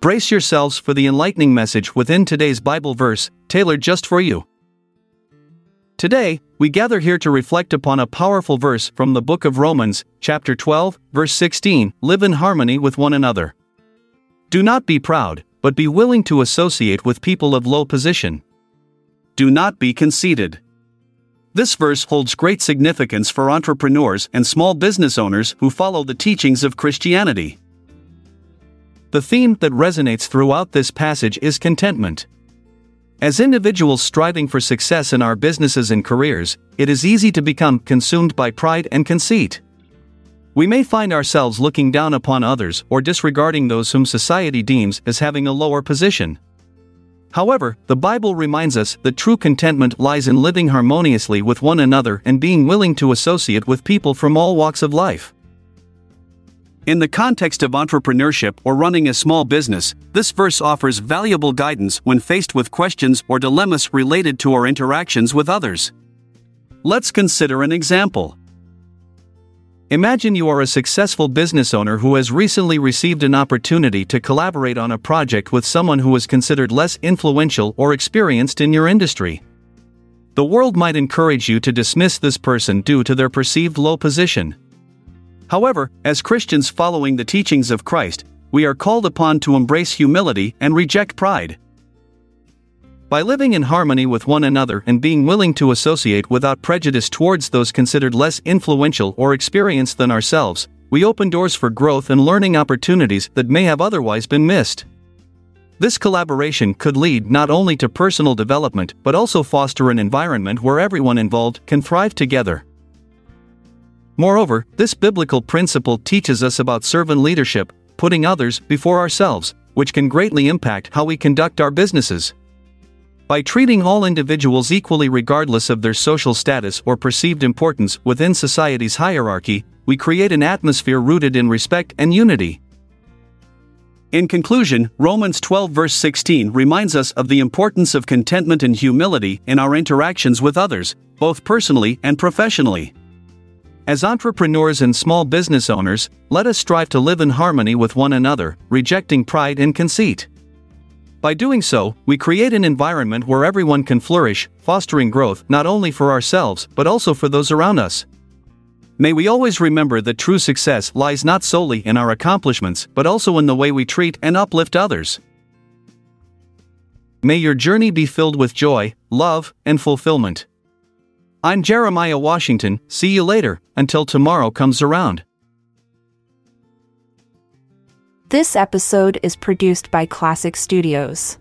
Brace yourselves for the enlightening message within today's Bible verse, tailored just for you. Today, we gather here to reflect upon a powerful verse from the book of Romans, chapter 12, verse 16 Live in harmony with one another. Do not be proud, but be willing to associate with people of low position. Do not be conceited. This verse holds great significance for entrepreneurs and small business owners who follow the teachings of Christianity. The theme that resonates throughout this passage is contentment. As individuals striving for success in our businesses and careers, it is easy to become consumed by pride and conceit. We may find ourselves looking down upon others or disregarding those whom society deems as having a lower position. However, the Bible reminds us that true contentment lies in living harmoniously with one another and being willing to associate with people from all walks of life. In the context of entrepreneurship or running a small business, this verse offers valuable guidance when faced with questions or dilemmas related to our interactions with others. Let's consider an example. Imagine you are a successful business owner who has recently received an opportunity to collaborate on a project with someone who is considered less influential or experienced in your industry. The world might encourage you to dismiss this person due to their perceived low position. However, as Christians following the teachings of Christ, we are called upon to embrace humility and reject pride. By living in harmony with one another and being willing to associate without prejudice towards those considered less influential or experienced than ourselves, we open doors for growth and learning opportunities that may have otherwise been missed. This collaboration could lead not only to personal development but also foster an environment where everyone involved can thrive together. Moreover, this biblical principle teaches us about servant leadership, putting others before ourselves, which can greatly impact how we conduct our businesses. By treating all individuals equally regardless of their social status or perceived importance within society's hierarchy, we create an atmosphere rooted in respect and unity. In conclusion, Romans 12 verse 16 reminds us of the importance of contentment and humility in our interactions with others, both personally and professionally. As entrepreneurs and small business owners, let us strive to live in harmony with one another, rejecting pride and conceit. By doing so, we create an environment where everyone can flourish, fostering growth not only for ourselves but also for those around us. May we always remember that true success lies not solely in our accomplishments but also in the way we treat and uplift others. May your journey be filled with joy, love, and fulfillment. I'm Jeremiah Washington, see you later, until tomorrow comes around. This episode is produced by Classic Studios.